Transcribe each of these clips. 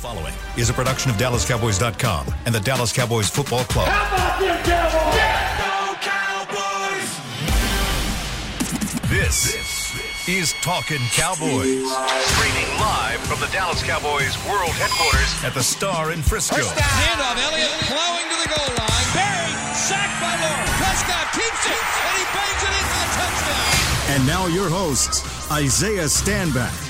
following is a production of DallasCowboys.com and the Dallas Cowboys Football Club. How about them Cowboys? This, is Talking Cowboys. Streaming live from the Dallas Cowboys World Headquarters at the Star in Frisco. Handoff, Elliott plowing to the goal line. Barry, sacked by Lawrence. Prescott keeps it, and he bangs it in for a touchdown. And now your hosts, Isaiah Stanback,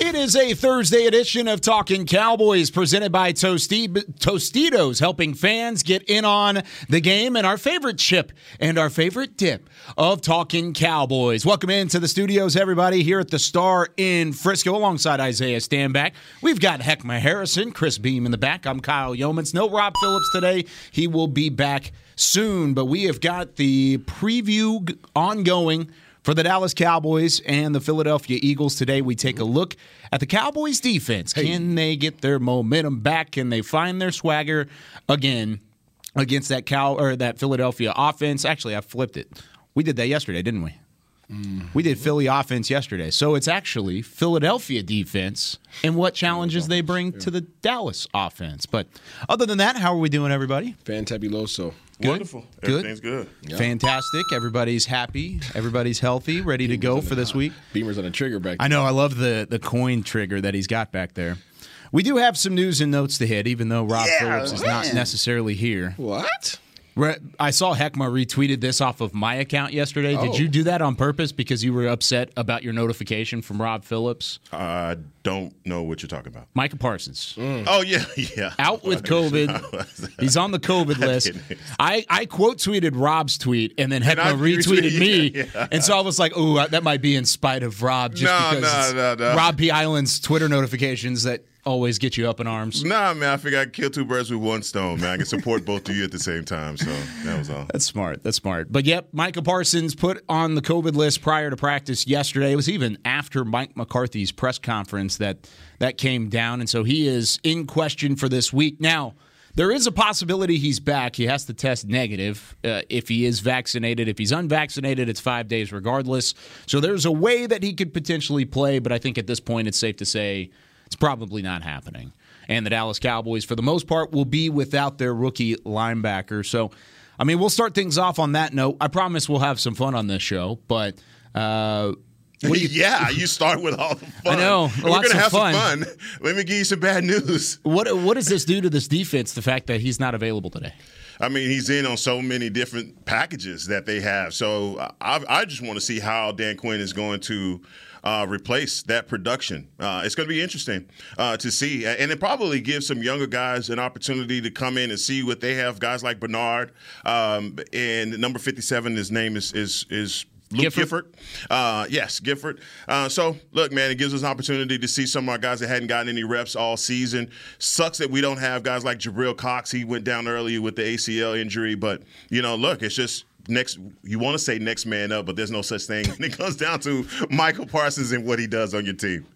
It is a Thursday edition of Talking Cowboys presented by Tosti- Tostitos, helping fans get in on the game and our favorite chip and our favorite dip of Talking Cowboys. Welcome into the studios, everybody, here at the Star in Frisco alongside Isaiah Stanback. We've got Heckma Harrison, Chris Beam in the back. I'm Kyle Youmans. No Rob Phillips today. He will be back soon, but we have got the preview ongoing for the Dallas Cowboys and the Philadelphia Eagles today, we take a look at the Cowboys defense. Can they get their momentum back? Can they find their swagger again against that Cow or that Philadelphia offense? Actually, I flipped it. We did that yesterday, didn't we? Mm-hmm. We did Philly offense yesterday. So it's actually Philadelphia defense and what challenges they bring to the Dallas offense. But other than that, how are we doing, everybody? Fantabuloso. Wonderful. Good. Everything's good. Fantastic. Everybody's happy. Everybody's healthy, ready to go for this week. Beamer's on a trigger back. I know. I love the the coin trigger that he's got back there. We do have some news and notes to hit, even though Rob Phillips is not necessarily here. What? I saw Heckma retweeted this off of my account yesterday. Oh. Did you do that on purpose because you were upset about your notification from Rob Phillips? I don't know what you're talking about. Micah Parsons mm. Oh yeah, yeah. out with COVID. He's on the COVID list. I, I quote tweeted Rob's tweet and then Heckma retweeted me. yeah, yeah. And so I was like, oh, that might be in spite of Rob just No, because no, no. Rob P. Island's Twitter notifications that always get you up in arms. Nah, man. I figured I'd kill two birds with one stone, man. I can support both of you at the same time. So that was all. That's smart. That's smart. But yep, Micah Parsons put on the COVID list prior to practice yesterday. It was even after Mike McCarthy's press conference that that came down, and so he is in question for this week. Now, there is a possibility he's back. He has to test negative uh, if he is vaccinated. If he's unvaccinated, it's five days regardless. So there's a way that he could potentially play, but I think at this point it's safe to say it's probably not happening. And the Dallas Cowboys, for the most part, will be without their rookie linebacker. So, I mean, we'll start things off on that note. I promise we'll have some fun on this show, but. Uh, you, yeah, you start with all the fun. I know, We're gonna of have fun. some fun. Let me give you some bad news. what what does this do to this defense? The fact that he's not available today. I mean, he's in on so many different packages that they have. So I, I just want to see how Dan Quinn is going to uh, replace that production. Uh, it's going to be interesting uh, to see, and it probably gives some younger guys an opportunity to come in and see what they have. Guys like Bernard um, and number fifty-seven. His name is is is. Luke Gifford? Gifford. Uh, yes, Gifford. Uh, so, look, man, it gives us an opportunity to see some of our guys that hadn't gotten any reps all season. Sucks that we don't have guys like Jabril Cox. He went down early with the ACL injury. But, you know, look, it's just next, you want to say next man up, but there's no such thing. And it comes down to Michael Parsons and what he does on your team.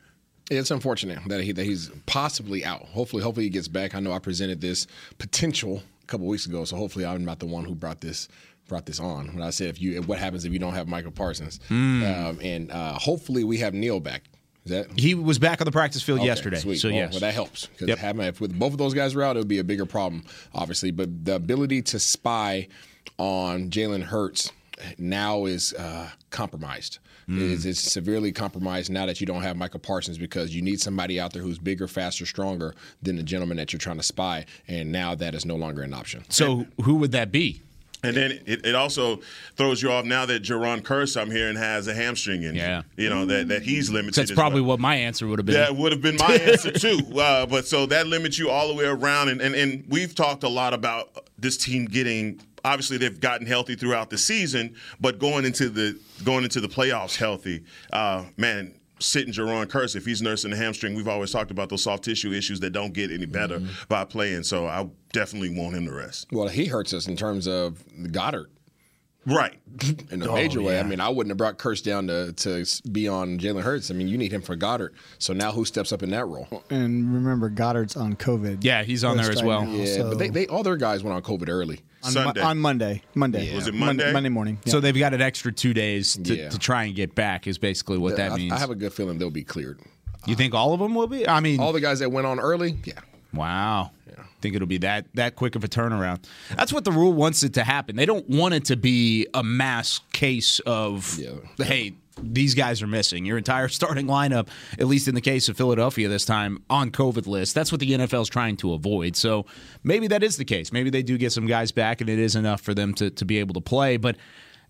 It's unfortunate that he that he's possibly out. Hopefully, hopefully he gets back. I know I presented this potential a couple weeks ago, so hopefully I'm not the one who brought this brought this on. When I said if you what happens if you don't have Michael Parsons, Hmm. um, and uh, hopefully we have Neal back. Is that He was back on the practice field Okay, yesterday. Sweet. So well, yes, well, that helps because Yep. having if with both of those guys were out, it would be a bigger problem, obviously. But the ability to spy on Jalen Hurts now is uh, compromised. It's, it's severely compromised now that you don't have Michael Parsons because you need somebody out there who's bigger, faster, stronger than the gentleman that you're trying to spy, and now that is no longer an option. So who would that be? And then it, it also throws you off now that Jayron Kearse, I'm hearing, has a hamstring injury. Yeah. You know, that, that he's limited. That's probably well. what my answer would have been. That would have been my answer too. Uh, but so that limits you all the way around, and, and and we've talked a lot about this team getting. Obviously, they've gotten healthy throughout the season, but going into the going into the playoffs healthy, uh, man. Sitting Jayron Kearse, if he's nursing a hamstring, we've always talked about those soft tissue issues that don't get any better mm-hmm. by playing. So I definitely want him to rest. Well, he hurts us in terms of Goedert. Right. in a Oh, major way. I mean, I wouldn't have brought Kearse down to to be on Jalen Hurts. I mean, you need him for Goedert. So now who steps up in that role? And remember, Goedert's on COVID. Yeah, he's on there as right well. now, Yeah, so- but they, they all their guys went on COVID early. on, Mo- Sunday. on Monday. Monday. Was it Mon- Monday? Monday morning. So they've got an extra two days to, Yeah. to try and get back. Is basically what that I, means. I have a good feeling they'll be cleared. you think all of them will be? I mean, All the guys that went on early, yeah. Wow. Think it'll be that that quick of a turnaround. That's what the rule wants it to happen. They don't want it to be a mass case of Yeah. hey, these guys are missing. Your entire starting lineup, at least in the case of Philadelphia this time, on COVID list. That's what the NFL's trying to avoid. So maybe that is the case. Maybe they do get some guys back and it is enough for them to, to be able to play. But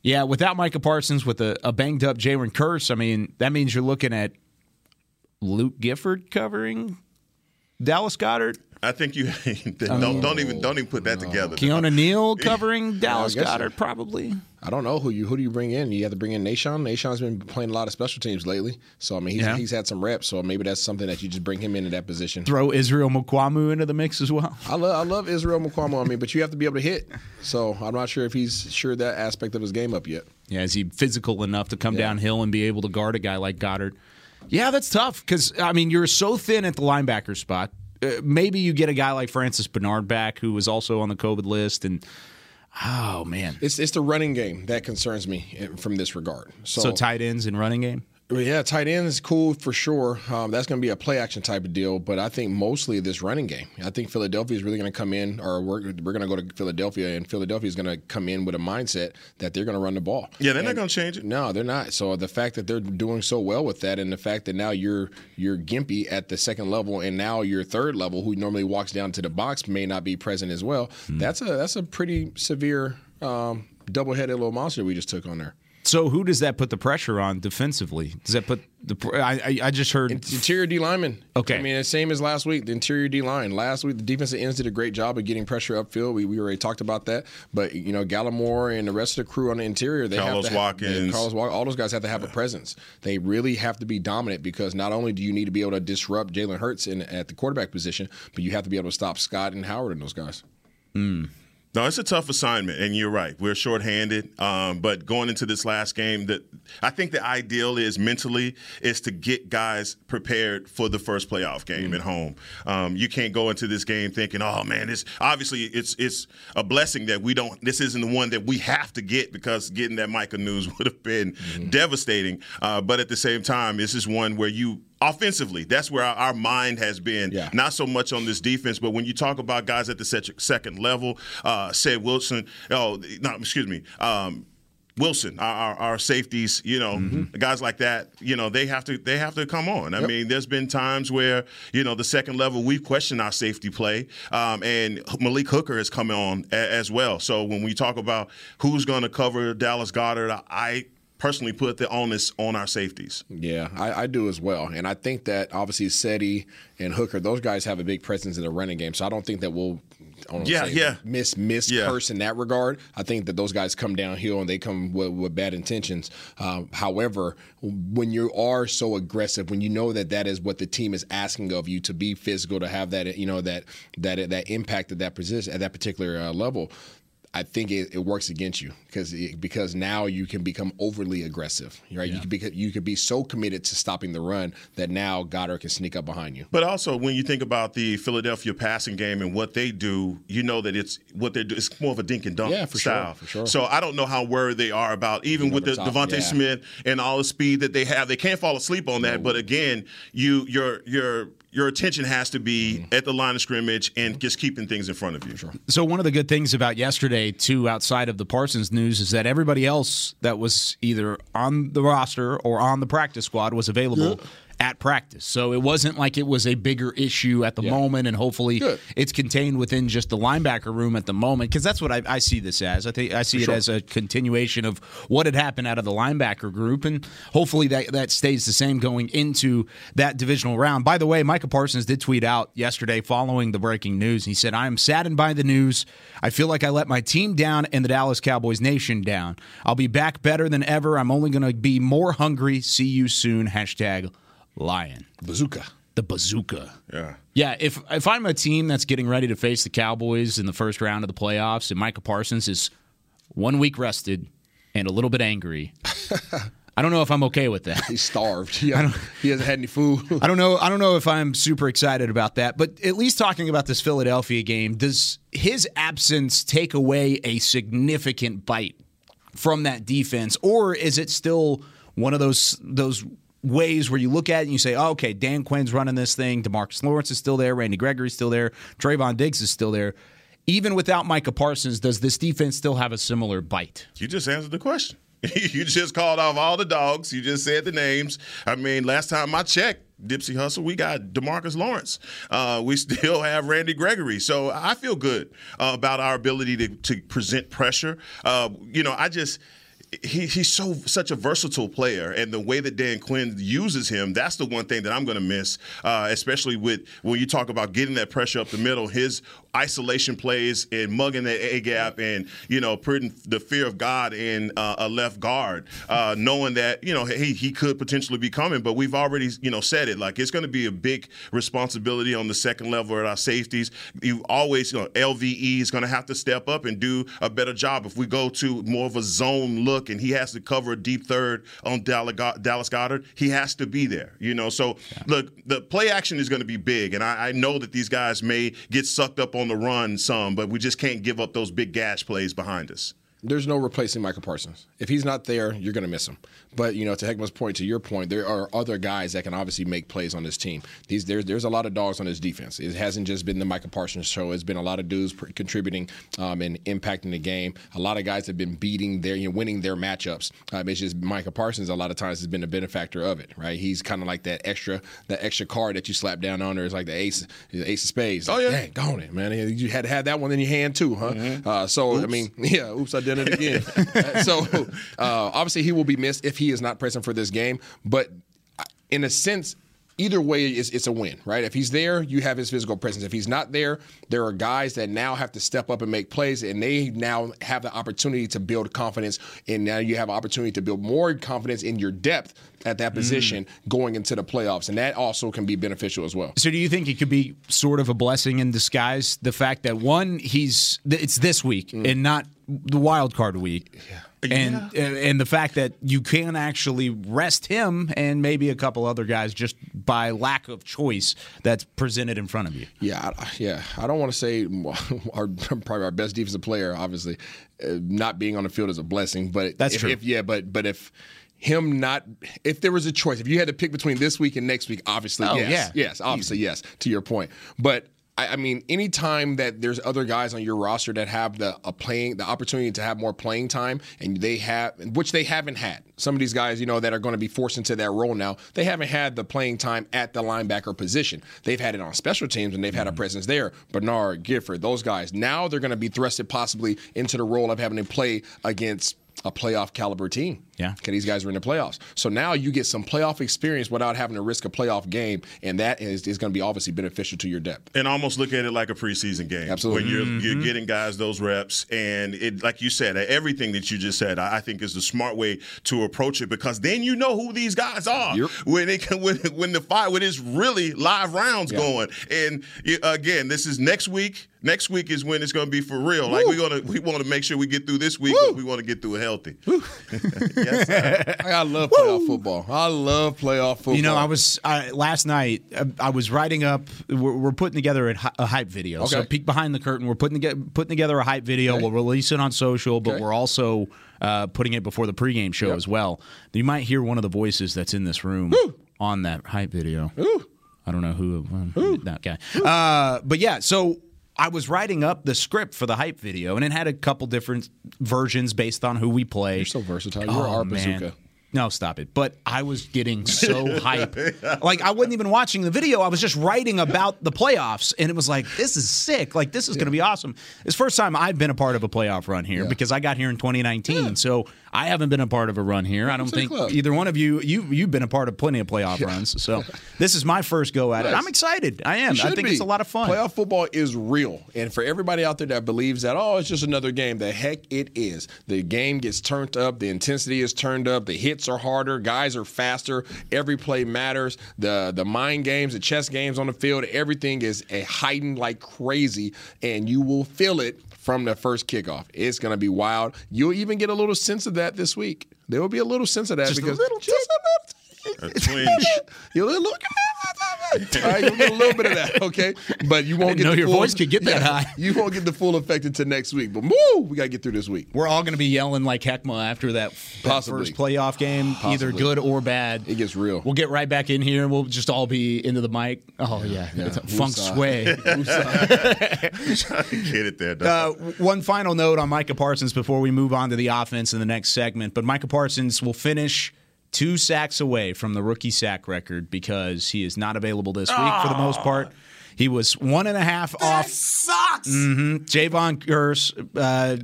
yeah, without Micah Parsons, with a, a banged up Jayron Kearse, I mean, that means you're looking at Luke Gifford covering Dallas Goedert. I think you don't oh, don't even don't even put that together. Keanu Neal covering Dallas guess so. Goedert, probably. I don't know who you who do you bring in. You have to bring in Nahshon. Nahshon's been playing a lot of special teams lately, so I mean he's, Yeah. he's had some reps. So maybe that's something that you just bring him into that position. Throw Israel Mukuamu into the mix as well. I love I love Israel Mukuamu. I mean, but you have to be able to hit. So I'm not sure if he's sure that aspect of his game up yet. Yeah, is he physical enough to come Yeah. downhill and be able to guard a guy like Goedert? Yeah, that's tough because I mean you're so thin at the linebacker spot. Uh, maybe you get a guy like Francis Bernard back, who was also on the COVID list, and oh man, It's it's the running game that concerns me eh, from this regard. So, so tight ends and running game. Well, yeah, tight end is cool for sure. Um, that's going to be a play action type of deal, but I think mostly this running game. I think Philadelphia is really going to come in, or we're, we're going to go to Philadelphia, and Philadelphia is going to come in with a mindset that they're going to run the ball. Yeah, they're not gonna change it. No, they're not. So the fact that they're doing so well with that, and the fact that now you're you're gimpy at the second level, and now your third level, who normally walks down to the box, may not be present as well. That's a that's a pretty severe um, double headed little monster we just took on there. So who does that put the pressure on defensively? Does that put the? I I, I just heard. Interior D lineman. Okay. I mean, the same as last week. The interior D line. Last week, the defensive ends did a great job of getting pressure upfield. We, we already talked about that. But you know, Gallimore and the rest of the crew on the interior, they Carlos have to have, Watkins. yeah, Carlos Watkins, all those guys have to have a presence. They really have to be dominant because not only do you need to be able to disrupt Jalen Hurts in at the quarterback position, but you have to be able to stop Scott and Howard and those guys. Hmm. No, it's a tough assignment, and you're right. We're shorthanded, um, but going into this last game, that I think the ideal is mentally is to get guys prepared for the first playoff game at home. Um, you can't go into this game thinking, "Oh man, this obviously it's it's a blessing that we don't. This isn't the one that we have to get because getting that Micah news would have been devastating. Uh, but at the same time, this is one where you offensively, that's where our, our mind has been. Yeah. Not so much on this defense, but when you talk about guys at the sec- second level, uh, said Wilson, oh, no, excuse me. Um, Wilson, our, our, safeties, you know, guys like that, you know, they have to they have to come on. I mean, there's been times where you know the second level we've questioned our safety play, um, and Malik Hooker has come on a, as well. So when we talk about who's going to cover Dallas Goedert, I personally put the onus on our safeties. Yeah, I, I do as well. And I think that obviously Seti and Hooker, those guys have a big presence in the running game. So I don't think that we'll I don't wanna Yeah, say yeah. miss miss Yeah. Kearse in that regard. I think that those guys come downhill and they come with, with bad intentions. Um, however, when you are so aggressive, when you know that that is what the team is asking of you to be physical, to have that you know that that that impact at that position at that particular uh, level. I think it, it works against you because because now you can become overly aggressive, right? You could be you could be so committed to stopping the run that now Goedert can sneak up behind you. But also, when you think about the Philadelphia passing game and what they do, you know that it's what they do. It's more of a dink and dunk Yeah, for sure, for sure. So I don't know how worried they are about even with the DeVonta yeah. Smith and all the speed that they have. They can't fall asleep on that. But again, you your your your attention has to be Mm-hmm. at the line of scrimmage and just keeping things in front of you. So one of the good things about yesterday, too, outside of the Parsons news, is that everybody else that was either on the roster or on the practice squad was available at practice. So it wasn't like it was a bigger issue at the moment, and hopefully Good. it's contained within just the linebacker room at the moment. Because that's what I, I see this as. I think I see it as a continuation of what had happened out of the linebacker group, and hopefully that that stays the same going into that divisional round. By the way, Micah Parsons did tweet out yesterday following the breaking news. He said, "I am saddened by the news. I feel like I let my team down and the Dallas Cowboys nation down. I'll be back better than ever. I'm only going to be more hungry. See you soon." Hashtag Lion Bazooka. the bazooka. Yeah. Yeah, if if I'm a team that's getting ready to face the Cowboys in the first round of the playoffs, and Micah Parsons is one week rested, and a little bit angry. I don't know if I'm okay with that. He's starved. He, hasn't- he hasn't had any food. I don't know. I don't know if I'm super excited about that, but at least talking about this Philadelphia game, does his absence take away a significant bite from that defense, or is it still one of those those ways where you look at it and you say, oh, "Okay, Dan Quinn's running this thing. Demarcus Lawrence is still there. Randy Gregory's still there. Trevon Diggs is still there." Even without Micah Parsons, does this defense still have a similar bite? You just answered the question. you just called off all the dogs. You just said the names. I mean, last time I checked, Dipsy Hustle, we got Demarcus Lawrence. Uh, we still have Randy Gregory. So I feel good uh, about our ability to, to present pressure. Uh, you know, I just. He, he's so such a versatile player, and the way that Dan Quinn uses him, that's the one thing that I'm going to miss, uh, especially with when you talk about getting that pressure up the middle. His isolation plays and mugging that A gap, and you know, putting the fear of God in uh, a left guard, uh, knowing that you know he he could potentially be coming, but we've already you know said it like it's going to be a big responsibility on the second level at our safeties. You always you know LVE is going to have to step up and do a better job if we go to more of a zone look and he has to cover a deep third on Dallas Goedert, he has to be there. You know, so yeah. look, the play action is going to be big, and I, I, know that these guys may get sucked up on the run some, but we just can't give up those big gash plays behind us there's no replacing Michael Parsons. If he's not there, you're going to miss him. But you know, to Heckman's point, to your point, there are other guys that can obviously make plays on this team. These there's there's a lot of dogs on this defense. It hasn't just been the Michael Parsons show. It's been a lot of dudes contributing um, and impacting the game. A lot of guys have been beating their, you know, winning their matchups. Um, it's just Michael Parsons. A lot of times has been a benefactor of it. Right? He's kind of like that extra that extra card that you slap down on there. It's like the ace the ace of spades. Oh yeah, Dang, on it, man. You had to have that one in your hand too, huh? Mm-hmm. Uh, so oops. I mean, yeah, oops, I did it again. so uh, obviously he will be missed if he is not present for this game. But in a sense, either way it's, it's a win right if he's there you have his physical presence if he's not there there are guys that now have to step up and make plays and they now have the opportunity to build confidence and now you have opportunity to build more confidence in your depth at that position mm. going into the playoffs and that also can be beneficial as well so do you think it could be sort of a blessing in disguise the fact that one he's it's this week mm. and not the wild card week yeah and yeah. and the fact that you can actually rest him and maybe a couple other guys just by lack of choice that's presented in front of you. Yeah, yeah. I don't want to say our probably our best defensive player, obviously, uh, not being on the field is a blessing, but that's if, true. If, yeah, but but if him not if there was a choice if you had to pick between this week and next week obviously oh, yes yeah. yes obviously Easy. yes to your point but I, I mean, anytime that there's other guys on your roster that have the a playing the opportunity to have more playing time, and they have which they haven't had. Some of these guys, you know, that are going to be forced into that role now, they haven't had the playing time at the linebacker position. They've had it on special teams and they've had a mm-hmm. presence there. Bernard, Gifford, those guys. Now they're going to be thrusted possibly into the role of having to play against a playoff caliber team. Yeah. Okay, these guys are in the playoffs. So now you get some playoff experience without having to risk a playoff game, and that is, is going to be obviously beneficial to your depth. And almost look at it like a preseason game. Absolutely. When you're, mm-hmm. you're getting guys those reps, and it, like you said, everything that you just said, I think is the smart way to approach it because then you know who these guys are yep. when it when when the fight when it's really live rounds yeah. going. And again, this is next week. Next week is when it's going to be for real. Woo. Like we're gonna we want to make sure we get through this week, Woo. but we want to get through it healthy. yes, I love playoff Woo! football. I love playoff football. You know, I was I, last night. I, uh, I was writing up. We're, we're putting together a, a, hype video. Okay. So peek behind the curtain. We're putting together putting together a hype video. Okay. We'll release it on social, but okay. we're also uh, putting it before the pregame show yep. as well. You might hear one of the voices that's in this room Woo! on that hype video. Ooh. I don't know who. Um, that guy. Uh, but yeah, so I was writing up the script for the hype video, and it had a couple different versions based on who we play. You're so versatile. You're oh, our bazooka. No, stop it. But I was getting so hype. Like I wasn't even watching the video. I was just writing about the playoffs and it was like this is sick. Like this is going to be awesome. It's first time I've been a part of a playoff run here yeah. because I got here in 2019. Yeah. So I haven't been a part of a run here. I don't think either one of you you you've been a part of plenty of playoff runs. So this is my first go at nice. it. I'm excited. I am. I think be. it's a lot of fun. Playoff football is real. And for everybody out there that believes that oh it's just another game, the heck it is. The game gets turned up, the intensity is turned up, the hits are harder, guys are faster, every play matters. The the mind games, the chess games on the field, everything is a heightened like crazy and you will feel it from the first kickoff. It's going to be wild. You'll even get a little sense of that this week. There will be a little sense of that Just a because little just a little. A twinge. You'll look. All right, you'll get a little bit of that, okay? But you won't didn't get know the your full, voice could get that high. You won't get the full effect until next week. But woo, we got to get through this week. We're all going to be yelling like Heckma after that, that first playoff game, either good or bad. It gets real. We'll get right back in here and we'll just all be into the mic. Oh, yeah. It's a funk Woosah. sway. Get it there. Uh, one final note on Micah Parsons before we move on to the offense in the next segment. But Micah Parsons will finish two sacks away from the rookie sack record because he is not available this week for the most part. He was one and a half off. sucks. Mhm. Jevon Kearse uh,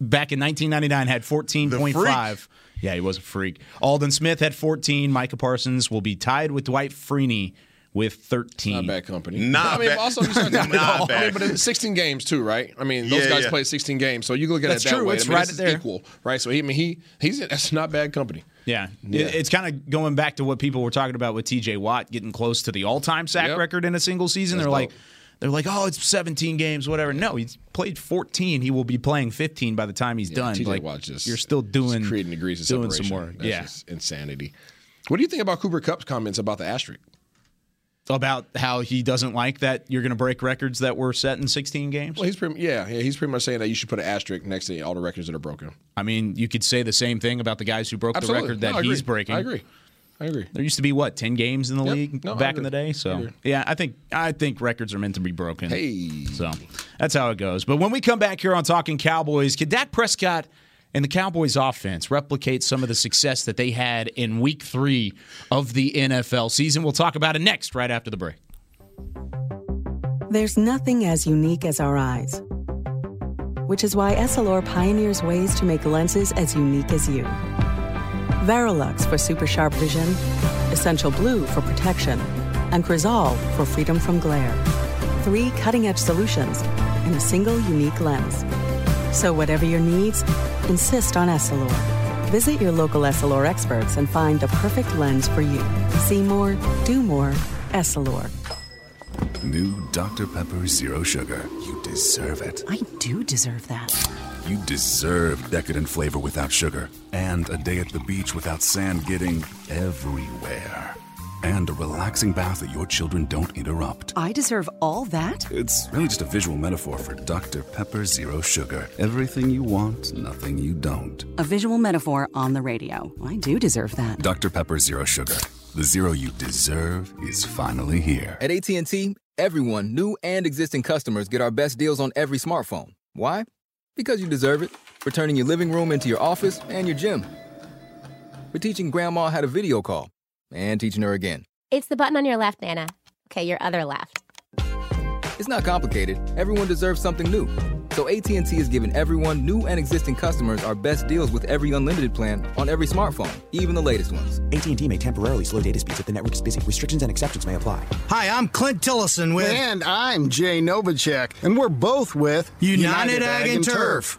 back in 1999 had 14.5. Yeah, he was a freak. Aldon Smith had 14. Micah Parsons will be tied with Dwight Freeney with 13. Not bad company. Not I mean, bad. also you start Not I mean, bad. but it's 16 games too, right? I mean, those Yeah, guys yeah. played 16 games, so you look at That's it that true. way. It's I mean, right there. equal, right? So he, I mean, he he's that's not bad company. Yeah. Yeah. It's kind of going back to what people were talking about with TJ Watt getting close to the all-time sack Yep. record in a single season. That's they're like they're like, "Oh, it's 17 games, whatever." No, he's played 14. He will be playing 15 by the time he's done. TJ like, Watt just you're still doing creating degrees of doing separation. some work. That's yeah. just insanity. What do you think about Cooper Kupp's comments about the asterisk? About how he doesn't like that you're going to break records that were set in 16 games. Well, he's pretty yeah, yeah, he's pretty much saying that you should put an asterisk next to all the records that are broken. I mean, you could say the same thing about the guys who broke Absolutely. the record that No, he's breaking. I agree. I agree. There used to be what ten games in the Yep. league No, back in the day. So agree. yeah, I think I think records are meant to be broken. Hey. so that's how it goes. But when we come back here on Talking Cowboys, can Dak Prescott and the Cowboys offense replicate some of the success that they had in Week Three of the NFL season? We'll talk about it next, right after the break. There's nothing as unique as our eyes, which is why Essilor pioneers ways to make lenses as unique as you. Varilux for super sharp vision, Essential Blue for protection, and Crizal for freedom from glare. Three cutting edge solutions in a single unique lens. So, whatever your needs, insist on Essilor. Visit your local Essilor experts and find the perfect lens for you. See more, do more, Essilor. New Dr. Pepper Zero Sugar. You deserve it. I do deserve that. You deserve decadent flavor without sugar. And a day at the beach without sand getting everywhere. And a relaxing bath that your children don't interrupt. I deserve all that? It's really just a visual metaphor for Dr. Pepper Zero Sugar. Everything you want, nothing you don't. A visual metaphor on the radio. I do deserve that. Dr. Pepper Zero Sugar. The zero you deserve is finally here. At AT&T, everyone, new and existing customers, get our best deals on every smartphone. Why? Because you deserve it. For turning your living room into your office and your gym. For teaching grandma how to video call and teaching her again. It's the button on your left, Nana. Okay, your other left. It's not complicated. Everyone deserves something new. So AT&T is giving everyone, new and existing customers, our best deals with every unlimited plan on every smartphone, even the latest ones. AT&T may temporarily slow data speeds if the network is busy. Restrictions and exceptions may apply. Hi, I'm Clint Tillison with. And I'm Jay Novacek, and we're both with United, Ag, and Turf,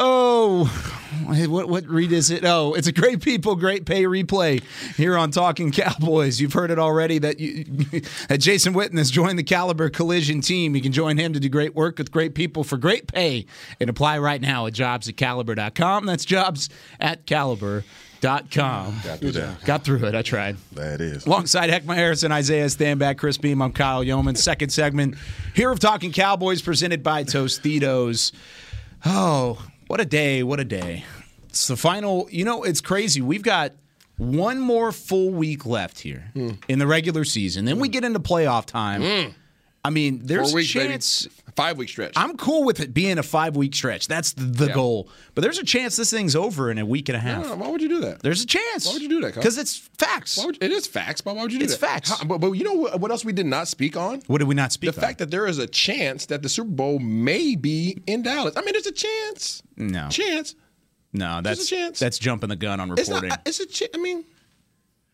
Oh, what what read is it? Oh, it's a great people, great pay replay here on Talking Cowboys. You've heard it already that you, that Jason Witten has joined the Caliber Collision team. You can join him to do great work with great people for great pay and apply right now at jobs at caliber.com. That's jobs at caliber.com. Got through. Got through it. I tried. That is. Alongside Heckma Harrison, Isaiah Stanback, Chris Beam, I'm Kyle Youman. Second segment here of Talking Cowboys presented by Tostitos. Oh, what a day. What a day. It's the final. You know, it's crazy. We've got one more full week left here hmm. in the regular season. Then we get into playoff time. Hmm. I mean, there's Four weeks, a baby. chance. Five week stretch. I'm cool with it being a five week stretch. That's the, Yeah. goal. But there's a chance this thing's over in a week and a half. No, no, why would you do that? There's a chance. Why would you do that? Because it's facts. Why would you- it is facts, but why would you do It's that? It's facts. How- but, but you know what, what else we did not speak on? What did we not speak on? The on? fact that there is a chance that the Super Bowl may be in Dallas. I mean, there's a chance. No. Chance. No, that's a chance. that's jumping the gun on It's reporting. not. It's a. Ch- I mean,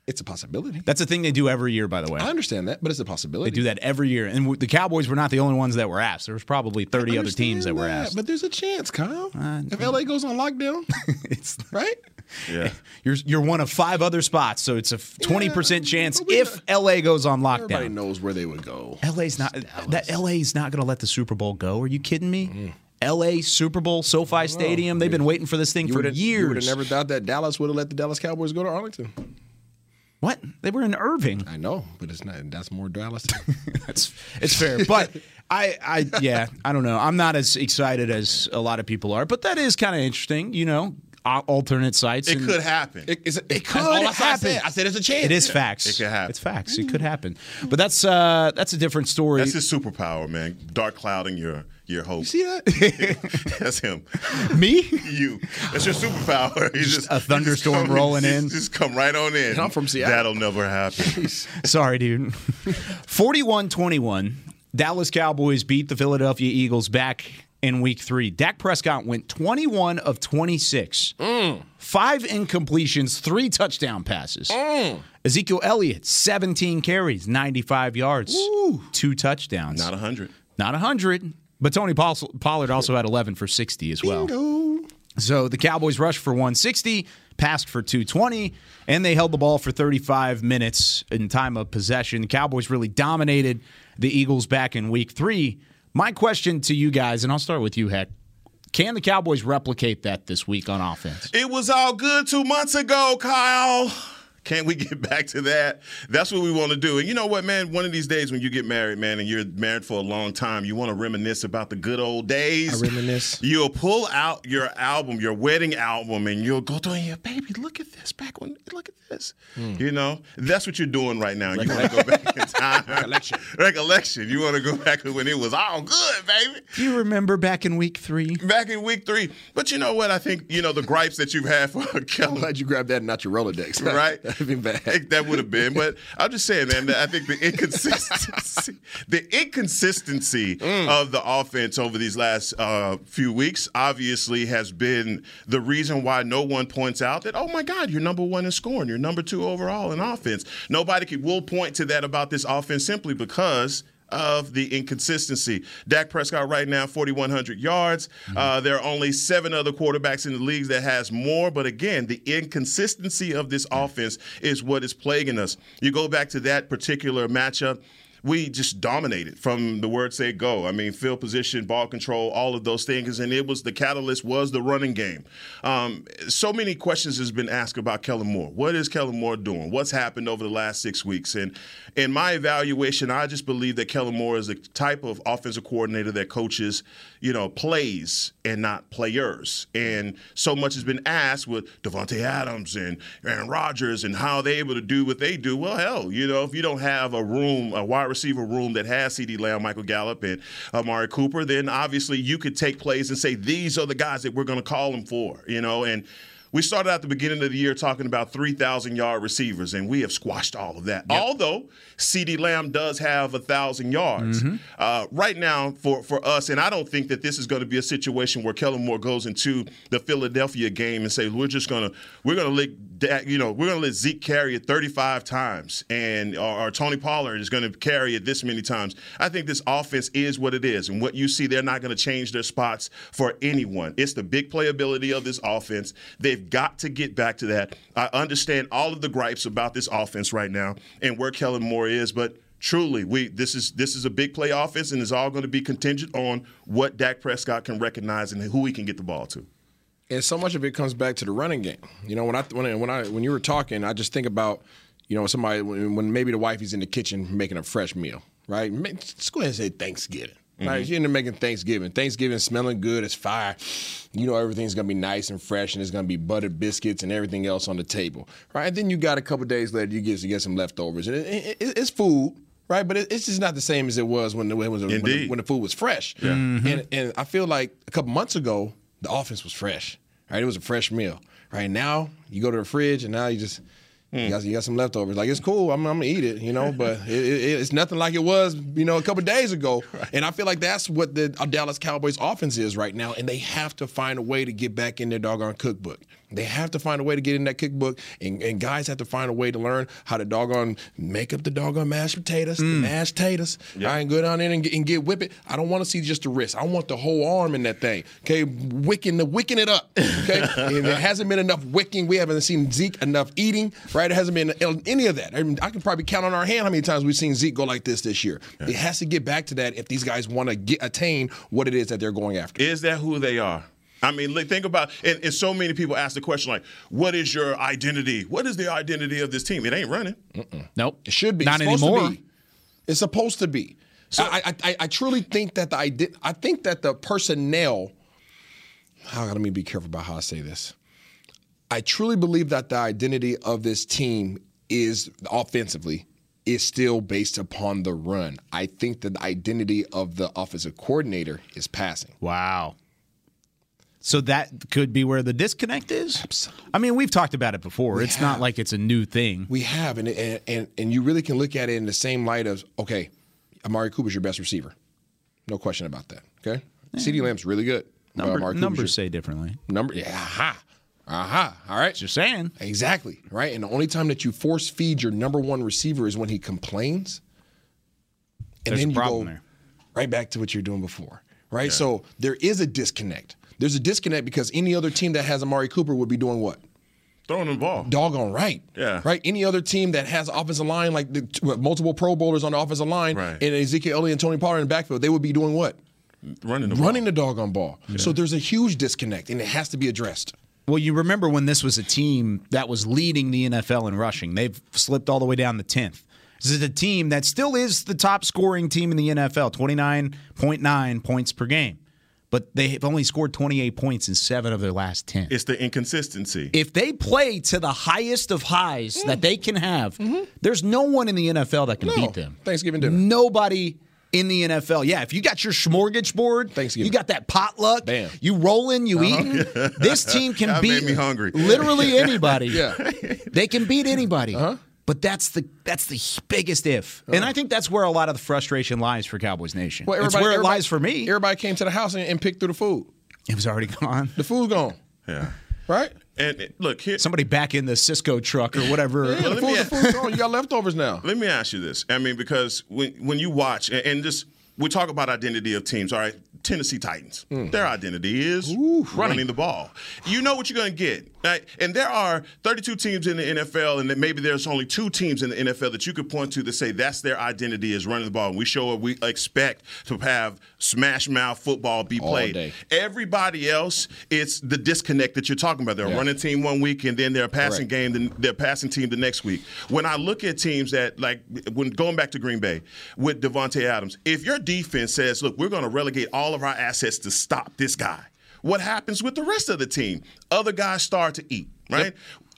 it's a possibility. that's a thing they do every year, by the way. I understand that, but it's a possibility. They do that every year. And w- the Cowboys were not the only ones that were asked. There was probably 30 other teams that Understand were asked. But there's a chance, Kyle. if LA goes on lockdown, it's right? Yeah. You're you're one of five other spots, so it's a 20% chance if LA goes on lockdown. Everybody knows where they would go. LA's not that LA's not going to let the Super Bowl go. Are you kidding me? Mm-hmm. LA Super Bowl, SoFi Stadium. They've been waiting for this thing You for years. You would have never thought that Dallas would have let the Dallas Cowboys go to Arlington. What? They were in Irving. I know, but it's not. That's more Dallas. That's it's fair, but I, I, yeah, I don't know. I'm not as excited as a lot of people are, but that is kind of interesting. You know, alternate sites. It and- could happen. it, It could that's all I happen. said. I said it's a chance. It is facts. It could happen. It's facts. It could happen. But that's uh that's a different story. That's his superpower, man. Dark clouding your your hope. You see that? That's him. Me? You. That's your superpower. He's just a thunderstorm just come- rolling in. Just come right on in. I'm from Seattle. That'll never happen. Sorry, dude. 41-21. Dallas Cowboys beat the Philadelphia Eagles back in week 3. Dak Prescott went 21 of 26. Mm. Five incompletions, three touchdown passes. Mm. Ezekiel Elliott, 17 carries, 95 yards, two touchdowns. Not a hundred. Not 100, but Tony Pollard also had 11 for 60 as well. So the Cowboys rushed for 160, passed for 220, and they held the ball for 35 minutes in time of possession. The Cowboys really dominated the Eagles back in week three. My question to you guys, and I'll start with you, Heck. Can the Cowboys replicate that this week on offense? It was all good two months ago, Kyle. Can't we get back to that? That's what we want to do. And you know what, man? One of these days when you get married, man, and you're married for a long time, you want to reminisce about the good old days. I reminisce. You'll pull out your album, your wedding album, and you'll go through and you, baby, look at this. Back when, look at this. Hmm. You know, that's what you're doing right now. You want to go back in time. Recollection. Recollection. You want to go back to when it was all good, baby. Do you remember back in week three? Back in week three. But you know what? I think, you know, the gripes that you've had for I'm glad you grabbed that and not your Rolodex. Right? That'd been bad. That would have been, but I'm just saying, man. that I think the inconsistency, the inconsistency of the offense over these last uh, few weeks, obviously, has been the reason why no one points out that, oh my God, you're number one in scoring, you're number two overall in offense. Nobody will point to that about this offense simply because of the inconsistency. Dak Prescott right now, 4,100 yards. Uh, there are only seven other quarterbacks in the league that has more. But again, the inconsistency of this offense is what is plaguing us. You go back to that particular matchup. We just dominated from the word say go. I mean, field position, ball control, all of those things, and it was the catalyst was the running game. Um, so many questions has been asked about Kellen Moore. What is Kellen Moore doing? What's happened over the last six weeks? And in my evaluation, I just believe that Kellen Moore is the type of offensive coordinator that coaches, you know, plays and not players. And so much has been asked with Davante Adams and Aaron Rodgers and how they're able to do what they do. Well, hell, you know, if you don't have a room, a wide receiver room that has CeeDee Lamb, Michael Gallup, and Amari Cooper, then obviously you could take plays and say these are the guys that we're going to call them for, you know, and. We started at the beginning of the year talking about 3,000 yard receivers, and we have squashed all of that. Although CeeDee Lamb does have 1,000 yards. Uh, right now, for, for us, and I don't think that this is going to be a situation where Kellen Moore goes into the Philadelphia game and say, we're just going to, we're going to Dak- you know, we're going to let Zeke carry it 35 times, and or, or Tony Pollard is going to carry it this many times. I think this offense is what it is, and what you see, they're not going to change their spots for anyone. It's the big playability of this offense. They've got to get back to that. I understand all of the gripes about this offense right now and where Kellen Moore is, but truly, we this is this is a big play offense, and it's all going to be contingent on what Dak Prescott can recognize and who he can get the ball to. And so much of it comes back to the running game. You know, when I when I, when I when you were talking, I just think about, you know, somebody when, when maybe the wife is in the kitchen making a fresh meal, right? Just go ahead and say Thanksgiving. Right, you're in there making Thanksgiving. Thanksgiving smelling good, it's fire. You know everything's gonna be nice and fresh, and it's gonna be buttered biscuits and everything else on the table, right? And then you got a couple days later, you get you get some leftovers, and it, it- it- it's food, right? But it, it's just not the same as it was when the when, when, the, when the food was fresh. Yeah. Mm-hmm. And and I feel like a couple months ago the offense was fresh, right? It was a fresh meal. Right now you go to the fridge and now you just. You, hmm. got, you got some leftovers. Like it's cool. I'm, I'm gonna eat it, you know. But it, it, it's nothing like it was, you know, a couple days ago. And I feel like that's what the Dallas Cowboys offense is right now. And they have to find a way to get back in their doggone cookbook. They have to find a way to get in that cookbook, and, and guys have to find a way to learn how to doggone make up the doggone mashed potatoes, the hmm. mashed potatoes. I ain't go down in and get, and get whip it. I don't want to see just the wrist. I want the whole arm in that thing. Okay, wicking the wicking it up. Okay, there hasn't been enough wicking. We haven't seen Zeke enough eating. Right, there hasn't been any of that. I, mean, I can probably count on our hand how many times we've seen Zeke go like this this year. It has to get back to that if these guys want to attain what it is that they're going after. Is that who they are? I mean, think about, and, and so many people ask the question like, "What is your identity? What is the identity of this team?" It ain't running. Nope. It should be. Not it's supposed anymore. To be. It's supposed to be. So I, I, I- I truly think that the ide- I think that the personnel. How let me be careful about how I say this. I truly believe that the identity of this team is offensively is still based upon the run. I think that the identity of the offensive coordinator is passing. Wow. So that could be where the disconnect is. Absolutely. I mean, we've talked about it before. it's not like it's a new thing. We have, and, and and and you really can look at it in the same light of okay, Amari Cooper's your best receiver, no question about that. Okay, CeeDee Lamb's really good. but Number, numbers your- say differently. number, yeah, aha, aha. All right, just saying exactly right. And the only time that you force feed your number one receiver is when he complains, and There's then a you go there. right back to what you're doing before. Right, so there is a disconnect. There's a disconnect because any other team that has Amari Cooper would be doing what? Throwing the ball. Doggone right. Yeah. Right. Any other team that has offensive line like the, t- multiple Pro Bowlers on the offensive line Right. and Ezekiel Elliott and Tony Pollard in the backfield, they would be doing what? Running the ball. Running the doggone ball. So there's a huge disconnect, and it has to be addressed. Well, you remember when this was a team that was leading the NFL in rushing. They've slipped all the way down to 10th. This is a team that still is the top scoring team in the NFL, 29.9 points per game. But they've only scored 28 points in seven of their last 10. It's the inconsistency. If they play to the highest of highs Mm. that they can have, there's no one in the NFL that can No. beat them. Thanksgiving dinner. Nobody in the NFL. Yeah, if you got your smorgasbord, Thanksgiving. you got that potluck, Bam. Uh-huh. you rolling, you eating. This team can That beat me hungry. literally anybody. Yeah. They can beat anybody. Uh-huh. But that's the that's the biggest if, and I think that's where a lot of the frustration lies for Cowboys Nation. Well, It's everybody- where it lies for me. Everybody came to the house and, and picked through the food. It was already gone. The food's gone. Yeah. Right? And look here. Somebody back in the Sysco truck or whatever. Yeah, the, food, me- the food's gone. You got leftovers now. Let me ask you this. I mean, because when when you watch and, and just we talk about identity of teams. All right, Tennessee Titans. Mm. Their identity is running the ball. You know what you're going to get. Right? And there are 32 teams in the NFL, and maybe there's only two teams in the NFL that you could point to that say that's their identity is running the ball. And we show what we expect to have smash mouth football be played. day. Everybody else, it's the disconnect that you're talking about. They're a Yeah. running team one week, and then they're a passing Correct. game, then they're passing team the next week. When I look at teams that, like, when going back to Green Bay with Davante Adams, if your defense says, look, we're going to relegate all of our assets to stop this guy, what happens with the rest of the team? Other guys start to eat, right?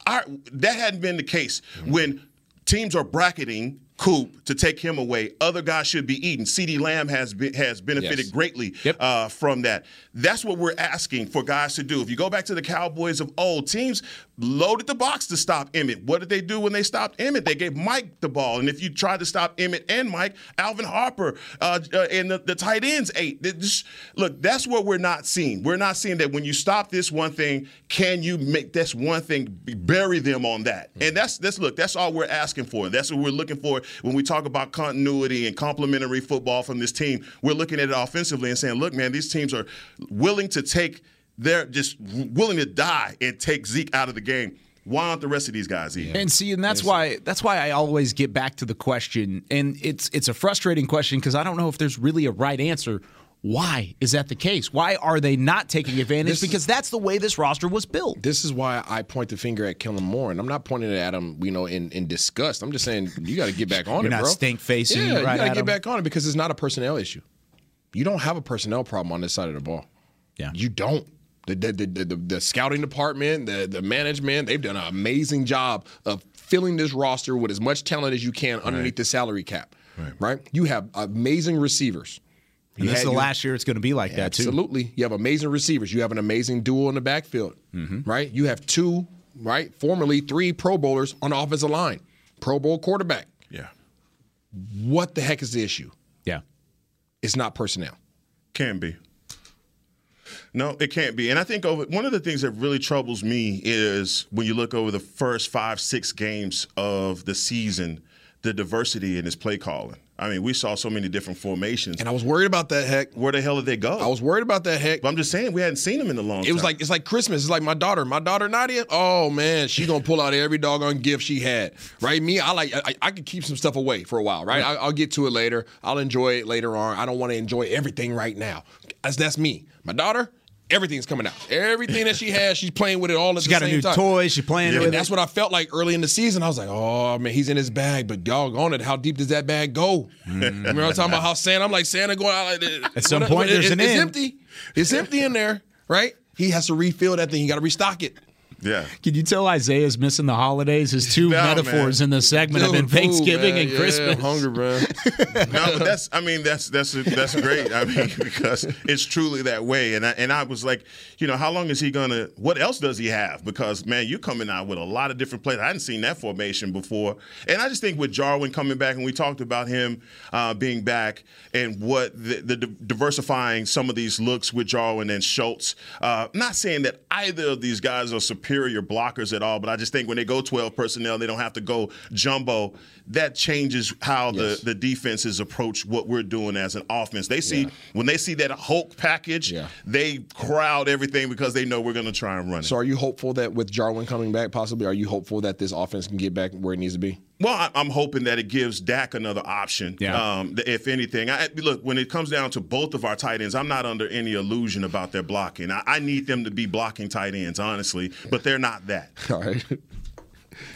Our, that hadn't been the case when teams are bracketing Coop to take him away. Other guys should be eating. CeeDee Lamb has been, has benefited Yes. greatly uh, from that. That's what we're asking for guys to do. If you go back to the Cowboys of old, teams loaded the box to stop Emmitt. What did they do when they stopped Emmitt? They gave Mike the ball. And if you tried to stop Emmitt and Mike, Alvin Harper uh, uh, and the, the tight ends ate. Just- look, that's what we're not seeing. We're not seeing that when you stop this one thing, can you make this one thing bury them on that? And that's that's look, that's all we're asking for. That's what we're looking for when we talk about continuity and complementary football from this team. We're looking at it offensively and saying, look, man, these teams are willing to take they're just willing to die and take Zeke out of the game. Why aren't the rest of these guys eating? And see, and that's why that's why I always get back to the question, and it's it's a frustrating question because I don't know if there's really a right answer. Why is that the case? Why are they not taking advantage? This is- because that's the way this roster was built. This is why I point the finger at Kellen Moore, and I'm not pointing it at him, you know, in, in disgust. I'm just saying you got to get back on it. You're it, not bro. stink-facing Yeah, right you got to get him. back on it because it's not a personnel issue. You don't have a personnel problem on this side of the ball. Yeah, you don't. The the, the, the, the, the scouting department, the the management, they've done an amazing job of filling this roster with as much talent as you can underneath the salary cap. Right. right? You have amazing receivers. And You this is the you- last year it's going to be like that too. Absolutely. You have amazing receivers. You have an amazing duo in the backfield, Mm-hmm. right? You have two, right? Formerly three Pro Bowlers on the offensive line, Pro Bowl quarterback. Yeah. What the heck is the issue? Yeah. It's not personnel. Can be. No, it can't be. And I think over one of the things that really troubles me is when you look over the first five, six games of the season, the diversity in his play calling. I mean, we saw so many different formations. And I was worried about that heck. Where the hell did they go? I was worried about that heck. But I'm just saying we hadn't seen them in a long time. It was like it's like Christmas. It's like my daughter. My daughter Nadia. Oh man, she gonna pull out every doggone gift she had. Right? Me, I like I, I could keep some stuff away for a while. Right? I, I'll get to it later. I'll enjoy it later on. I don't want to enjoy everything right now. That's that's me. My daughter. Everything's coming out. Everything that she has, she's playing with it all at She the got a same new time. toy, she's playing and with that's it. That's what I felt like early in the season. I was like, oh man, he's in his bag, but doggone it, how deep does that bag go? Remember I was talking about how Santa? I'm like Santa going out. Like, Mm. At some what- point, it- there's it- an it's end. empty. It's empty in there, right? He has to refill that thing. You got to restock it. Yeah. Can you tell Isaiah's missing the holidays? His two No, metaphors man. in the segment have been Thanksgiving man. and Yeah, Christmas. I'm hungry, bro. no, but that's I mean that's that's that's great. I mean because it's truly that way. And I, and I was like, you know, how long is he gonna? What else does he have? Because man, you're coming out with a lot of different players. I hadn't seen that formation before. And I just think with Jarwin coming back, and we talked about him uh, being back, and what the, the diversifying some of these looks with Jarwin and Schultz. Uh, not saying that either of these guys are superior blockers at all, but I just think when they go 12 personnel, they don't have to go jumbo. That changes how Yes. the the defenses approach what we're doing as an offense. They see when they see that Hulk package, they crowd everything because they know we're going to try and run it. So, are you hopeful that with Jarwin coming back, possibly, are you hopeful that this offense can get back where it needs to be? Well, I'm hoping that it gives Dak another option. Yeah. Um, if anything, I, look when it comes down to both of our tight ends, I'm not under any illusion about their blocking. I, I need them to be blocking tight ends, honestly, but they're not that. All right.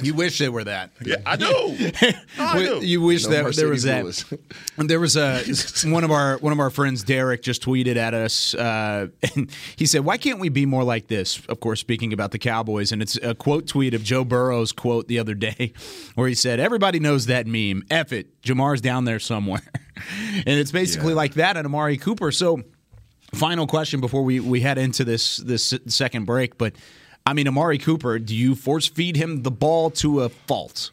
You wish they were that. Yeah, I do. I do. You wish No that there was City that. And there was a one of our one of our friends, Derek, just tweeted at us, uh, and he said, "Why can't we be more like this?" Of course, speaking about the Cowboys, and it's a quote tweet of Joe Burrow's quote the other day, where he said, "Everybody knows that meme. F it, Ja'Marr's down there somewhere," and it's basically like that at Amari Cooper. So, final question before we we head into this this second break, but. I mean, Amari Cooper, do you force feed him the ball to a fault?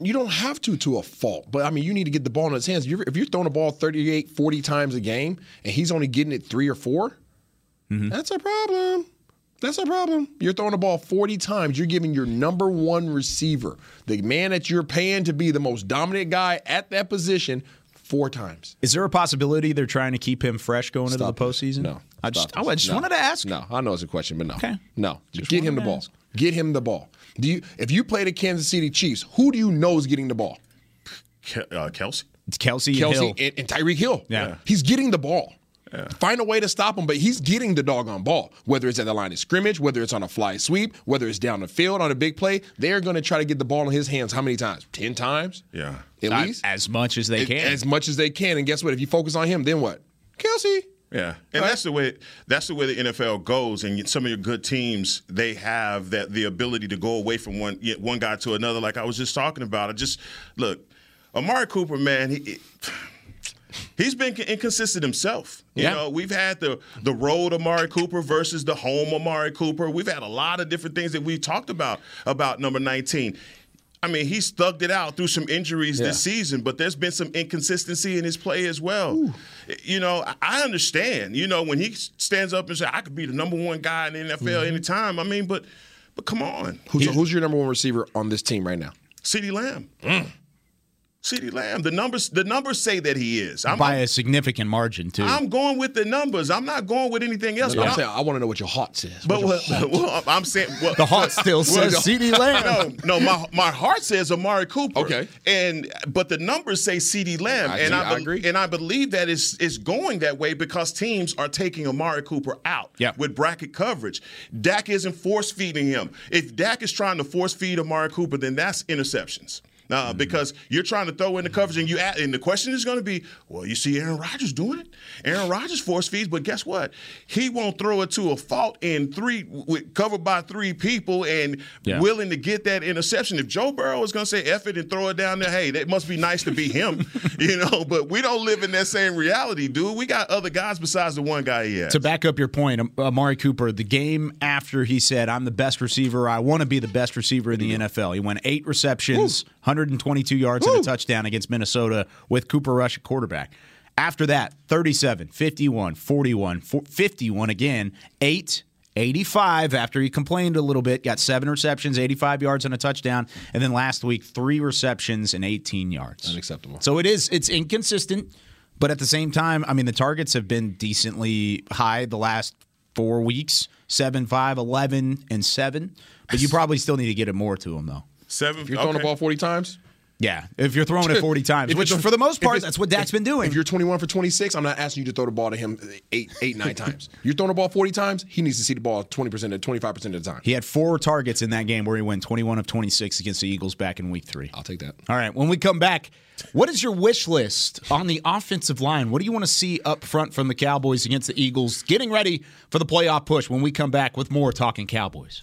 You don't have to to a fault, but I mean, you need to get the ball in his hands. If you're, if you're throwing the ball 38, 40 times a game and he's only getting it three or 4 mm-hmm. that's a problem. That's a problem. You're throwing the ball 40 times. You're giving your number one receiver, the man that you're paying to be the most dominant guy at that position, four times. Is there a possibility they're trying to keep him fresh going into the Stop this. postseason? No. I just, Stop I just No. wanted to ask. No, I know it's a question, but no. Okay. No. Just Get him the to ball. ask. Get him the ball. Do you if you play the Kansas City Chiefs, who do you know is getting the ball? Ke- uh, Kelce. It's Kelce, and Kelce Hill. and, and Tyreek Hill. Yeah. He's getting the ball. Find a way to stop him, but he's getting the doggone ball. Whether it's at the line of scrimmage, whether it's on a fly sweep, whether it's down the field on a big play, they're going to try to get the ball in his hands how many times? 10 times? Yeah. At Uh, least? as much as they As- can. As much as they can. And guess what? If you focus on him, then what? Kelce. Yeah, and that's the way that's the way the NFL goes. And some of your good teams, they have that the ability to go away from one one guy to another. Like I was just talking about. I just look, Amari Cooper, man, he. He's been inconsistent himself. You Yeah. know, we've had the the road Amari Cooper versus the home Amari Cooper. We've had a lot of different things that we talked about about number 19. I mean, he's thugged it out through some injuries this season, but there's been some inconsistency in his play as well. You know, I- I understand. You know, when he stands up and says, "I could be the number one guy in the NFL Mm-hmm. anytime," I mean, but but come on, Who's, who's your number one receiver on this team right now? CeeDee Lamb. CeeDee Lamb. The numbers the numbers say that he is. I'm, by a significant margin, too. I'm going with the numbers. I'm not going with anything else. No, But I'm I- saying I want to know what your heart says. But What's your well, heart? well, I'm saying well, The heart still says well, CeeDee Lamb. No, no, my my heart says Amari Cooper. Okay. and but the numbers say CeeDee Lamb, I and see, I, I be- agree. and I believe that is is going that way because teams are taking Amari Cooper out Yeah. with bracket coverage. Dak isn't force feeding him. If Dak is trying to force feed Amari Cooper, then that's interceptions. Uh, because you're trying to throw in the coverage, and you add, and the question is going to be, well, you see Aaron Rodgers doing it. Aaron Rodgers force feeds, but guess what? He won't throw it to a fault in three, with, covered by three people, and Yeah. willing to get that interception. If Joe Burrow is going to say F it and throw it down there, hey, that must be nice to be him, you know. But we don't live in that same reality, dude. We got other guys besides the one guy he has. To back up your point, Amari Cooper, the game after he said, I'm the best receiver, I want to be the best receiver in the NFL. He went eight receptions, 122 yards, and a touchdown against Minnesota with Cooper Rush at quarterback. After that, 37, 51, 41, 51 again, 8, 85 after he complained a little bit, got seven receptions, 85 yards, and a touchdown. And then last week, three receptions and 18 yards. Unacceptable. So it is, it's inconsistent. But at the same time, I mean, the targets have been decently high the last four weeks 7, 5, 11, and 7. But you probably still need to get it more to them, though. Seven. If you're throwing the ball 40 times, Yeah. If you're throwing it 40 times, which for the most part, that's what Dak's if- been doing. If you're 21 for 26, I'm not asking you to throw the ball to him eight, eight, nine times. You're throwing the ball 40 times. He needs to see the ball 20 percent, to 25 percent of the time. He had four targets in that game where he went 21 of 26 against the Eagles back in week three. I'll take that. All right. When we come back, what is your wish list on the offensive line? What do you want to see up front from the Cowboys against the Eagles? Getting ready for the playoff push when we come back with more Talking Cowboys.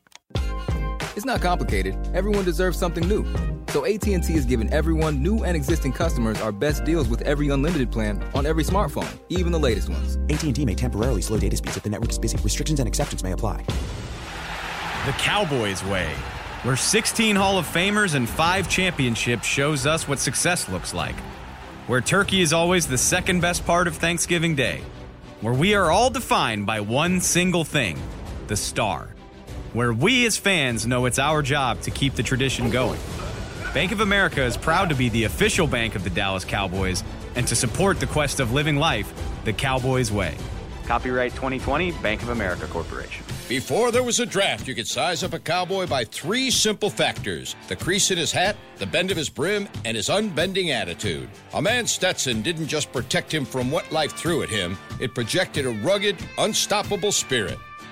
It's not complicated. Everyone deserves something new. So AT&T is giving everyone, new and existing customers, our best deals with every unlimited plan on every smartphone, even the latest ones. AT&T may temporarily slow data speeds if the network is busy. Restrictions and exceptions may apply. The Cowboys way, where 16 Hall of Famers and 5 championships shows us what success looks like. Where turkey is always the second best part of Thanksgiving Day. Where we are all defined by one single thing the star. Where we as fans know it's our job to keep the tradition going. Bank of America is proud to be the official bank of the Dallas Cowboys and to support the quest of living life the Cowboys way. Copyright 2020 Bank of America Corporation. Before there was a draft, you could size up a cowboy by three simple factors the crease in his hat, the bend of his brim, and his unbending attitude. A man Stetson didn't just protect him from what life threw at him, it projected a rugged, unstoppable spirit.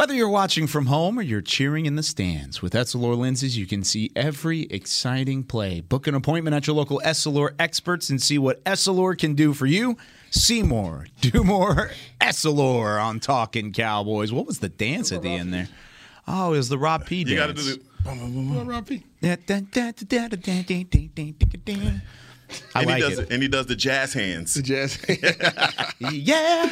Whether you're watching from home or you're cheering in the stands, with Essilor lenses, you can see every exciting play. Book an appointment at your local Essilor experts and see what Essilor can do for you. See more, do more. Essilor on Talking Cowboys. What was the dance at the end there? Oh, it was the Rob P dance. You got to do the. Rob P. I and like he does it. And he does the jazz hands. The jazz. yeah.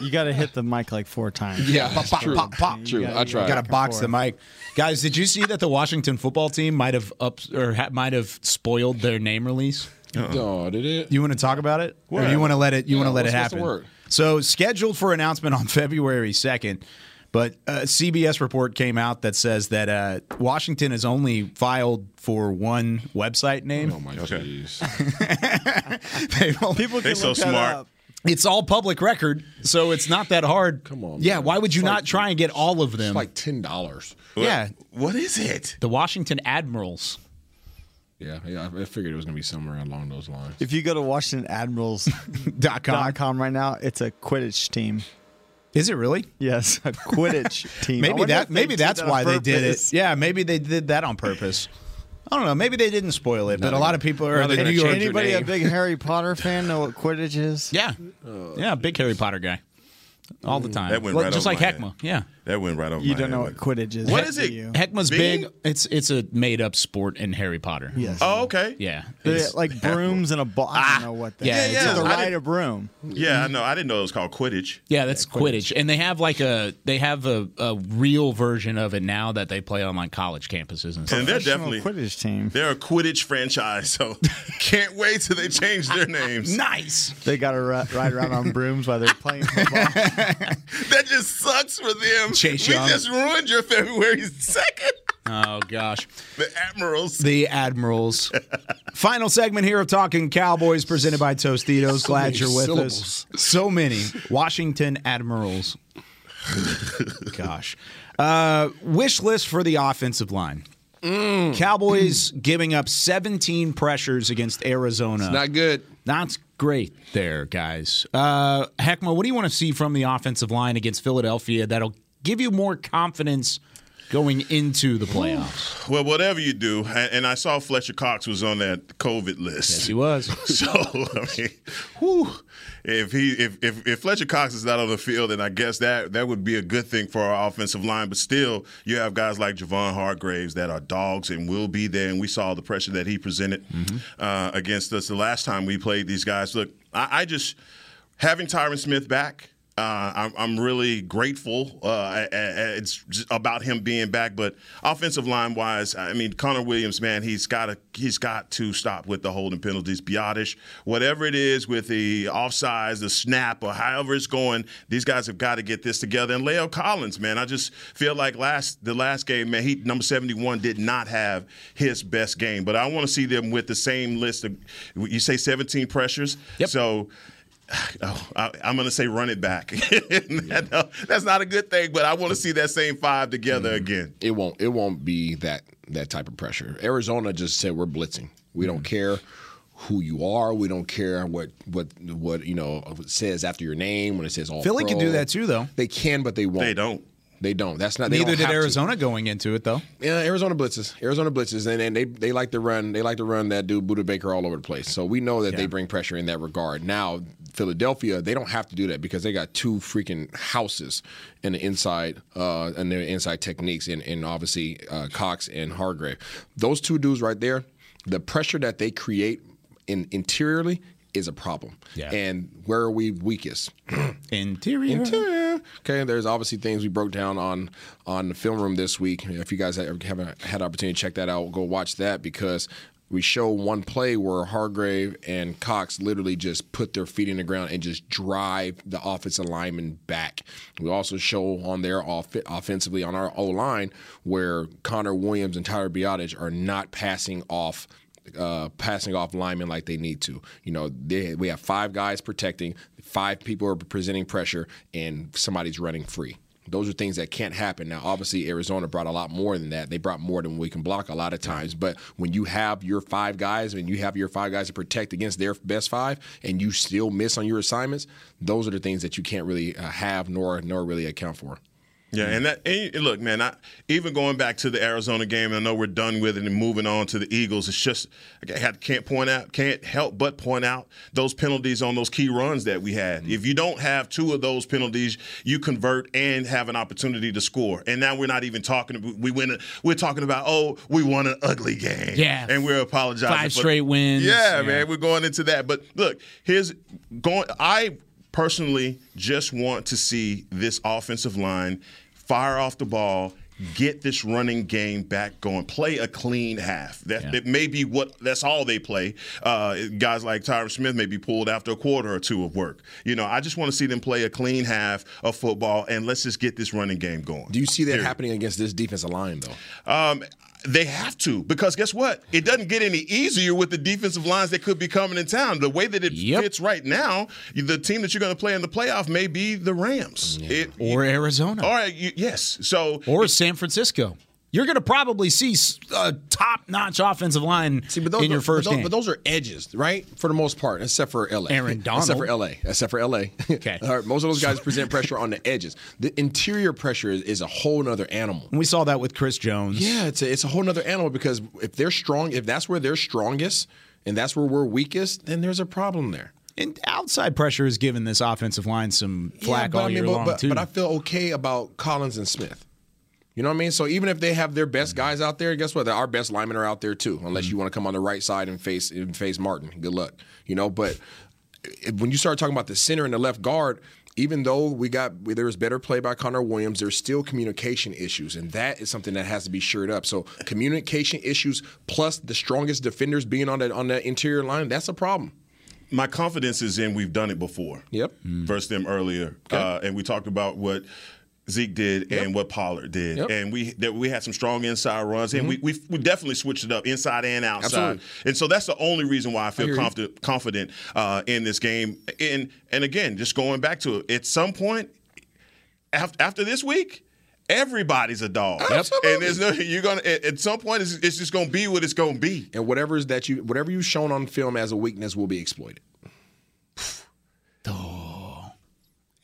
You got to hit the mic like four times. Yeah, Pop, pop, pop, pop. True. Gotta- I you tried. Got to box the mic, guys. Did you see that the Washington football team might have up or ha- might have spoiled their name release? Oh, did it? You want to talk about it, or you want to let it? You Yeah, want to let it what's- what's the happen? So scheduled for announcement on February second, but a CBS report came out that says that uh, Washington has only filed for one website name. Oh my jeez. People They can so look that smart. up. It's all public record, so it's not that hard. Come on, Yeah, man. why would you It's not like- try and get all of them? It's like ten dollars. yeah, What is it? the Washington Admirals. Yeah, yeah. I figured it was gonna be somewhere along those lines. If you go to WashingtonAdmirals.com Dot com. right now, it's a Quidditch team. Is it really? Yes, a Quidditch team. Maybe that. Maybe that's that on why they did it. Yeah, maybe they did that on purpose. I don't know. Maybe they didn't spoil it, but a lot of people are Now the New York. Anybody a big Harry Potter fan know what Quidditch is? Yeah, uh, yeah, big Harry Potter guy, all the hmm. time. That went Well, right just over like my Heckma. head. Yeah, That went right over You my don't know what Quidditch is. What do is it? you? Heckma's Being- big. It's it's a made up sport in Harry Potter. Yes. Oh, okay. Yeah, They're it's- like brooms and a ball. I don't ah. know what they Yeah, are. yeah, It's to I ride didn't- a broom. Yeah, I know. I didn't know it was called Quidditch. Yeah, that's Quidditch. and they have like a they have a, a real version of it now that they play on like college campuses and stuff. And they're definitely Quidditch team. they're a Quidditch franchise, so can't wait till they change their names. nice. They got to ride around on brooms while they're playing football. That just sucks for them. Chase we just ruined your February second. Oh gosh. The Admirals. The Admirals. Final segment here of Talking Cowboys presented by Tostitos. So Glad you're with syllables. us. So many. Washington Admirals. Gosh. Uh, wish list for the offensive line. Mm. Cowboys giving up 17 pressures against Arizona. It's not good. That's great there, guys. Uh, Heckma, what do you want to see from the offensive line against Philadelphia that'll give you more confidence going into the playoffs? Well, whatever you do, and I saw Fletcher Cox was on that COVID list. Yes, he was. So I mean, whew, if he if, if if Fletcher Cox is not on the field, then I guess that that would be a good thing for our offensive line. But still, you have guys like Javon Hargraves that are dogs and will be there. And we saw the pressure that he presented uh, against us the last time we played these guys. Look, I, I just having Tyron Smith back. Uh, I'm, I'm really grateful. Uh, it's just about him being back, but offensive line wise, I mean Connor Williams, man, he's got to he's got to stop with the holding penalties. Biadasz, whatever it is with the offsides, the snap, or however it's going, these guys have got to get this together. And La'el Collins, man, I just feel like last the last game, man, he number 71 did not have his best game, but I want to see them with the same list of you say 17 pressures. Yep. So. Oh, I, I'm going to say run it back. That- no, that's not a good thing, but I want to see that same five together mm-hmm. again. It won't. It won't be that that type of pressure. Arizona just said we're blitzing. We don't mm-hmm. care who you are. We don't care what what what you know it says after your name when it says all. Philly can do that too, though. They can, but they won't. They don't. They don't. That's not. Neither did have to. Arizona going into it, though. Yeah, Arizona blitzes. Arizona blitzes, and, and they they like to run. They like to run that dude Budda Baker all over the place. So we know that they bring pressure in that regard. Now Philadelphia, they don't have to do that because they got two freaking houses in the inside uh, and their inside techniques, and, and obviously uh, Cox and Hargrave. Those two dudes right there, the pressure that they create in interiorly is a problem. Yeah. And where are we weakest? Interior. Interior. Okay, there's obviously things we broke down on on the film room this week. If you guys have- haven't had an opportunity to check that out, go watch that because we show one play where Hargrave and Cox literally just put their feet in the ground and just drive the offensive lineman back. We also show on there off- offensively on our O line where Connor Williams and Tyler Biadasz are not passing off uh, passing off linemen like they need to. You know, they, we have five guys protecting, five people are presenting pressure, and somebody's running free. Those are things that can't happen. Now, obviously, Arizona brought a lot more than that. They brought more than we can block a lot of times. But when you have your five guys and you have your five guys to protect against their best five, and you still miss on your assignments, those are the things that you can't really uh, have nor nor really account for. Yeah, and that and look, man. I, even going back to the Arizona game, I know we're done with it and moving on to the Eagles. It's just I can't point out, can't help but point out those penalties on those key runs that we had. Mm-hmm. If you don't have two of those penalties, you convert and have an opportunity to score. And now we're not even talking. We win. We're talking about oh, we won an ugly game. Yeah. and we're apologizing. Five for- straight wins. Yeah, Yeah. man, we're going into that. But look, here's going. I personally just want to see this offensive line fire off the ball. Get this running game back going. Play a clean half. That, that may be what. That's all they play. Uh, guys like Tyron Smith may be pulled after a quarter or two of work. You know, I just want to see them play a clean half of football, and let's just get this running game going. Do you see that Period. happening against this defensive line, though? Um, they have to because guess what? It doesn't get any easier with the defensive lines that could be coming in town. The way that it fits right now, the team that you're going to play in the playoff may be the Rams It- Or Arizona. all right, you, yes. So Or San Francisco. You're going to probably see a top-notch offensive line but those, in your but first those, game. But those are edges, right? For the most part, except for LA. Aaron Donald. Except for LA. Except for LA. Okay. All right, most of those guys present pressure on the edges. The interior pressure is, is a whole nother animal. And we saw that with Chris Jones. Yeah, it's a, it's a whole nother animal because if they're strong, if that's where they're strongest and that's where we're weakest, then there's a problem there. And outside pressure has given this offensive line some flack but all I mean, year but, long but, too. but I feel okay about Collins and Smith. You know what I mean? So even if they have their best guys out there, guess what? Our best linemen are out there too. Unless you want to come on the right side and face and face Martin. Good luck. You know, but when you start talking about the center and the left guard, even though we got there was better play by Connor Williams, there's still communication issues, and that is something that has to be shored up. So communication issues plus the strongest defenders being on that on that interior line, that's a problem. my confidence is in we've done it before. Yep. Versus them earlier, uh, and we talked about what Zeke did and what Pollard did, Yep. and we that we had some strong inside runs, and we, we we definitely switched it up inside and outside, Absolutely. and so that's the only reason why I I feel you. confident confident uh, in this game. And and again, just going back to it, at some point after after this week. Everybody's a dog, and there's no. You're gonna at, at some point. It's, it's just gonna be what it's gonna be. And whatever is that you whatever you've shown on film as a weakness will be exploited.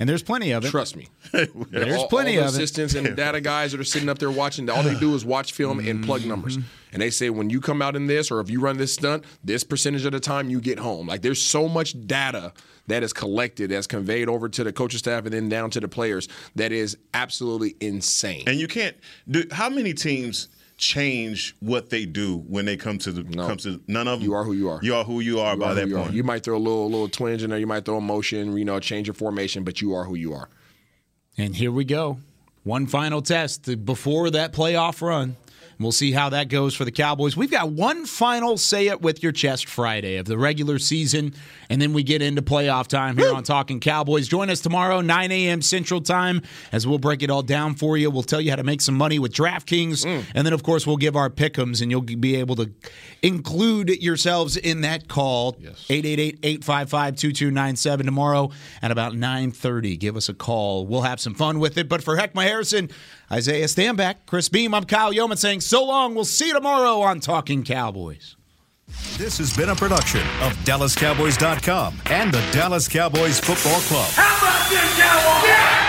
And there's plenty of it. Trust me. There's all, plenty all the of it. assistants and data guys that are sitting up there watching. All they do is watch film and plug numbers. Mm-hmm. And they say when you come out in this, or if you run this stunt, this percentage of the time you get home. Like there's so much data that is collected, that's conveyed over to the coaching staff and then down to the players. That is absolutely insane. And you can't do. How many teams change what they do when they come to the comes to none of them? You are who you are. You are who you are You by are that you are. point. You might throw a little little twinge in there. You might throw a motion. You know, change your formation, but you are who you are. And here we go. One final test before that playoff run. We'll see how that goes for the Cowboys. We've got one final say it with your chest Friday of the regular season, and then we get into playoff time here on Talking Cowboys. Join us tomorrow, 9 a.m. Central Time, as we'll break it all down for you. We'll tell you how to make some money with DraftKings, mm. and then, of course, we'll give our pickums, and you'll be able to include yourselves in that call. 888-855-2297 tomorrow at about 9.30. Give us a call. We'll have some fun with it. But for Heckma Harrison, Isaiah Stanback, Chris Beam, I'm Kyle Youman saying so long. We'll see you tomorrow on Talking Cowboys. This has been a production of DallasCowboys.com and the Dallas Cowboys Football Club. How about this, Cowboys?